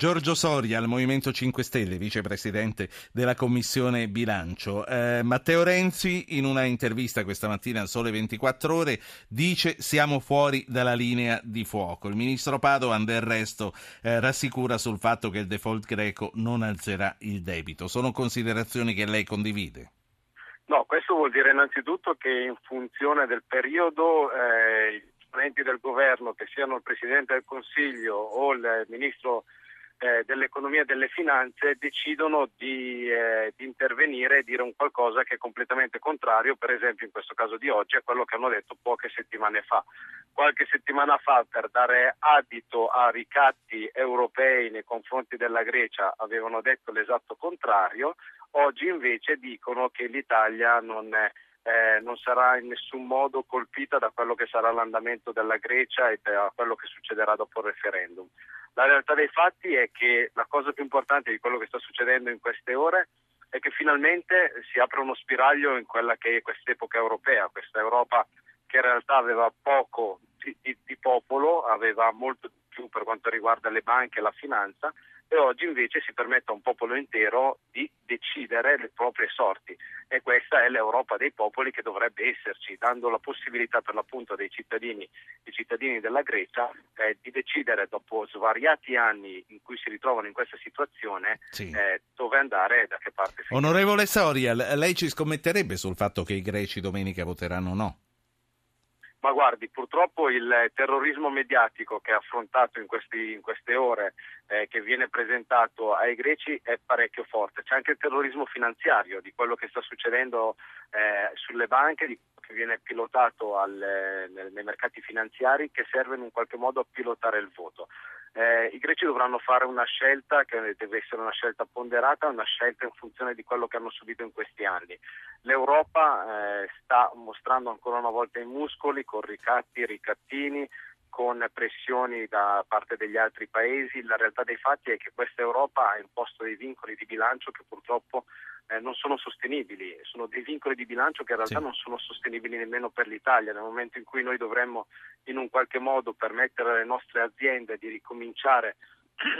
Giorgio Soria, al Movimento 5 Stelle, vicepresidente della Commissione Bilancio. Eh, Matteo Renzi, in una intervista questa mattina al Sole 24 Ore, dice siamo fuori dalla linea di fuoco. Il ministro Padoan, del resto, eh, rassicura sul fatto che il default greco non alzerà il debito. Sono considerazioni che lei condivide? No, questo vuol dire innanzitutto che in funzione del periodo eh, i esponenti del governo, che siano il Presidente del Consiglio o il Ministro eh, dell'economia e delle finanze decidono di, eh, di, intervenire e dire un qualcosa che è completamente contrario, per esempio in questo caso di oggi, a quello che hanno detto poche settimane fa. Qualche settimana fa per dare adito a ricatti europei nei confronti della Grecia avevano detto l'esatto contrario, oggi invece dicono che l'Italia non è eh, non sarà in nessun modo colpita da quello che sarà l'andamento della Grecia e da quello che succederà dopo il referendum. La realtà dei fatti è che la cosa più importante di quello che sta succedendo in queste ore è che finalmente si apre uno spiraglio in quella che è quest'epoca europea, questa Europa che in realtà aveva poco di, di, di popolo, aveva molto di più per quanto riguarda le banche e la finanza e oggi invece si permette a un popolo intero di decidere le proprie sorti e questa è l'Europa dei popoli che dovrebbe esserci, dando la possibilità per l'appunto dei cittadini, dei cittadini della Grecia eh, di decidere dopo svariati anni in cui si ritrovano in questa situazione sì. eh, dove andare e da che parte finire. Onorevole Soria, lei ci scommetterebbe sul fatto che i greci domenica voteranno no? Ma guardi, purtroppo il terrorismo mediatico che è affrontato in, questi, in queste ore, eh, che viene presentato ai greci, è parecchio forte. C'è anche il terrorismo finanziario di quello che sta succedendo eh, sulle banche, di che viene pilotato al, nel, nei mercati finanziari, che serve in un qualche modo a pilotare il voto. Eh, I greci dovranno fare una scelta che deve essere una scelta ponderata, una scelta in funzione di quello che hanno subito in questi anni. L'Europa eh, sta mostrando ancora una volta i muscoli con ricatti, ricattini, con pressioni da parte degli altri paesi. La realtà dei fatti è che questa Europa ha imposto dei vincoli di bilancio che purtroppo eh, non sono sostenibili, sono dei vincoli di bilancio che in realtà sì. non sono sostenibili nemmeno per l'Italia. Nel momento in cui noi dovremmo in un qualche modo permettere alle nostre aziende di ricominciare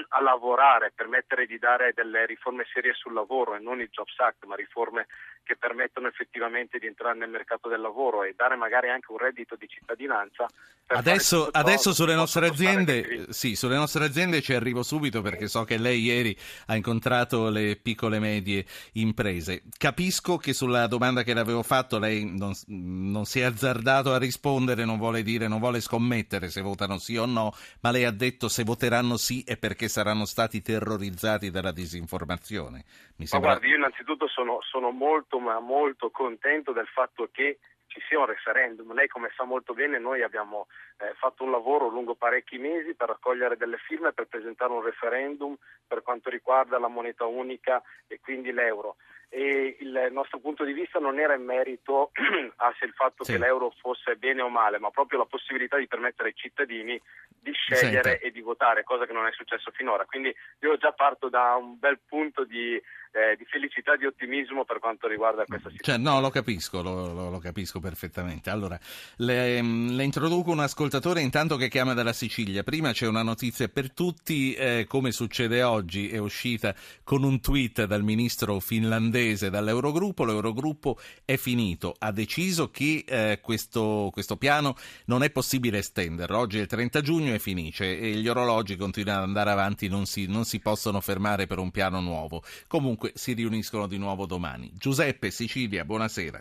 a lavorare, permettere di dare delle riforme serie sul lavoro e non il Jobs Act, ma riforme che permettono effettivamente di entrare nel mercato del lavoro e dare magari anche un reddito di cittadinanza. Adesso, adesso sulle, nostre aziende, sì, sulle nostre aziende ci arrivo subito perché so che lei ieri ha incontrato le piccole e medie imprese. Capisco che sulla domanda che le avevo fatto lei non, non si è azzardato a rispondere, non vuole dire, non vuole scommettere se votano sì o no, ma lei ha detto se voteranno sì è perché saranno stati terrorizzati dalla disinformazione. Mi sembra... Ma guardi, io innanzitutto sono, sono molto ma molto contento del fatto che ci sia un referendum. Lei come sa molto bene noi abbiamo eh, fatto un lavoro lungo parecchi mesi per raccogliere delle firme per presentare un referendum per quanto riguarda la moneta unica e quindi l'euro. E il nostro punto di vista non era in merito a se il fatto sì. che l'euro fosse bene o male, ma proprio la possibilità di permettere ai cittadini di scegliere Senta. e votare, cosa che non è successo finora. Quindi io già parto da un bel punto di eh, di felicità, di ottimismo per quanto riguarda questa situazione. Cioè, no, lo capisco, lo, lo, lo capisco perfettamente. Allora, le, mm, le, introduco un ascoltatore intanto che chiama dalla Sicilia. Prima c'è una notizia per tutti, eh, come succede oggi, è uscita con un tweet dal ministro finlandese dall'Eurogruppo. L'Eurogruppo è finito, ha deciso che eh, questo, questo piano non è possibile estenderlo. Oggi è il 30 giugno e finisce e gli orologi continuano ad andare avanti, non si, non si possono fermare per un piano nuovo. Comunque, comunque si riuniscono di nuovo domani. Giuseppe, Sicilia, buonasera.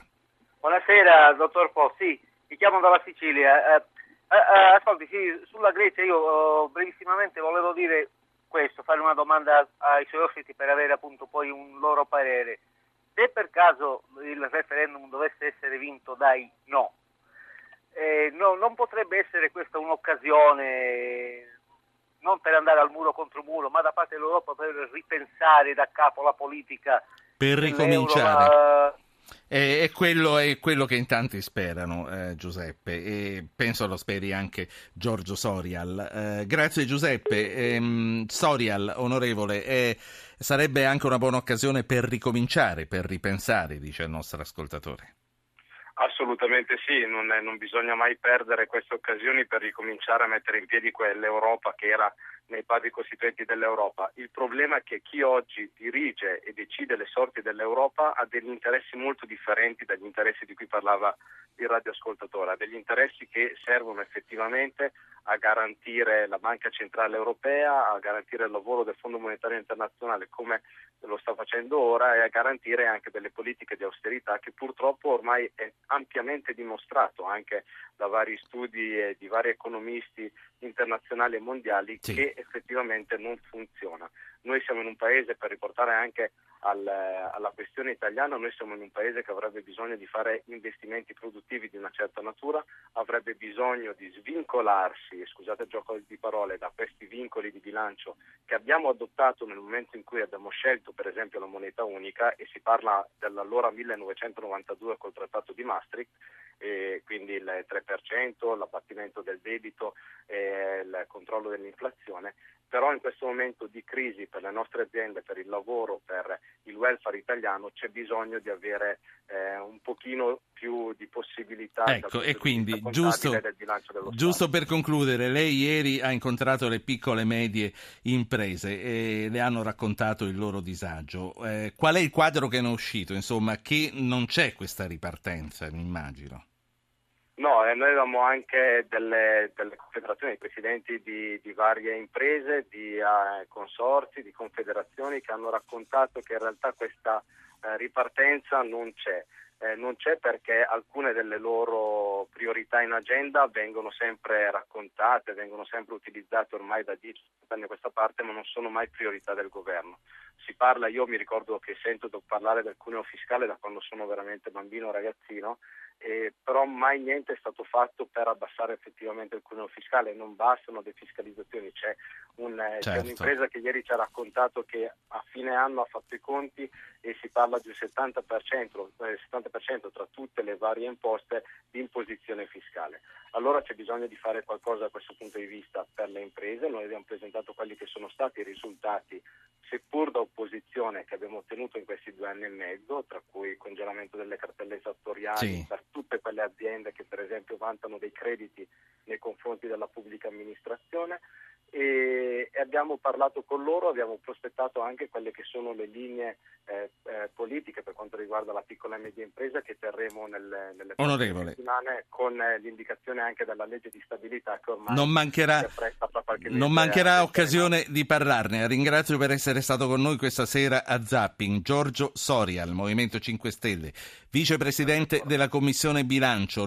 Buonasera, dottor Po, sì, mi chiamo dalla Sicilia. Eh, eh, eh, ascolti, sì, sulla Grecia io oh, brevissimamente volevo dire questo, fare una domanda ai suoi ospiti per avere appunto poi un loro parere. Se per caso il referendum dovesse essere vinto dai no, eh, no non potrebbe essere questa un'occasione non per andare al muro contro muro, ma da parte dell'Europa per ripensare da capo la politica. Per ricominciare. E, e quello è quello che in tanti sperano, eh, Giuseppe, e penso lo speri anche Giorgio Sorial. Eh, grazie Giuseppe. Ehm, Sorial, onorevole, eh, sarebbe anche una buona occasione per ricominciare, per ripensare, dice il nostro ascoltatore. Assolutamente sì, non, non, bisogna mai perdere queste occasioni per ricominciare a mettere in piedi quell'Europa che era nei padri costituenti dell'Europa. Il problema è che chi oggi dirige e decide le sorti dell'Europa ha degli interessi molto differenti dagli interessi di cui parlava il radioascoltatore, ha degli interessi che servono effettivamente a garantire la Banca Centrale Europea, a garantire il lavoro del Fondo Monetario Internazionale come lo sta facendo ora e a garantire anche delle politiche di austerità che purtroppo ormai è ampiamente dimostrato anche da vari studi e di vari economisti internazionali e mondiali sì. che effettivamente non funziona. Noi siamo in un paese, per riportare anche al, alla questione italiana, noi siamo in un paese che avrebbe bisogno di fare investimenti produttivi di una certa natura, avrebbe bisogno di svincolarsi, scusate il gioco di parole, da questi vincoli di bilancio che abbiamo adottato nel momento in cui abbiamo scelto per esempio la moneta unica e si parla dell'allora 1992 col trattato di Maastricht, quindi il 3%, l'abbattimento del debito e il controllo dell'inflazione, però in questo momento di crisi per le nostre aziende, per il lavoro, per il welfare italiano c'è bisogno di avere eh, un pochino più di possibilità ecco, e quindi giusto, giusto per concludere, lei ieri ha incontrato le piccole e medie imprese e le hanno raccontato il loro disagio. Eh, qual è il quadro che ne è uscito? Insomma, che non c'è questa ripartenza, mi immagino. No, eh, noi avevamo anche delle, delle confederazioni, presidenti di, di, varie imprese, di eh, consorzi, di confederazioni che hanno raccontato che in realtà questa eh, ripartenza non c'è. Eh, non c'è perché alcune delle loro priorità in agenda vengono sempre raccontate, vengono sempre utilizzate ormai da 10 anni a questa parte, ma non sono mai priorità del governo. Si parla, io mi ricordo che sento parlare del cuneo fiscale da quando sono veramente bambino o ragazzino eh, però mai niente è stato fatto per abbassare effettivamente il cuneo fiscale, non bastano defiscalizzazioni, c'è, un, eh, certo. c'è, un'impresa che ieri ci ha raccontato che a fine anno ha fatto i conti e si parla di un 70%, eh, 70% tra tutte le varie imposte di imposizione fiscale. Allora c'è bisogno di fare qualcosa da questo punto di vista per le imprese, noi abbiamo presentato quelli che sono stati i risultati seppur da opposizione che abbiamo ottenuto in questi due anni e mezzo, tra cui il congelamento delle cartelle esattoriali sì. per tutte quelle aziende che per esempio vantano dei crediti nei confronti della pubblica amministrazione, e, abbiamo parlato con loro, abbiamo prospettato anche quelle che sono le linee eh, eh, politiche per quanto riguarda la piccola e media impresa che terremo nelle, nelle prossime settimane con eh, l'indicazione anche della legge di stabilità che ormai non mancherà, non mancherà occasione di parlarne. Ringrazio per essere stato con noi questa sera a Zapping Giorgio Soria, il Movimento 5 Stelle, vicepresidente della Commissione Bilancio.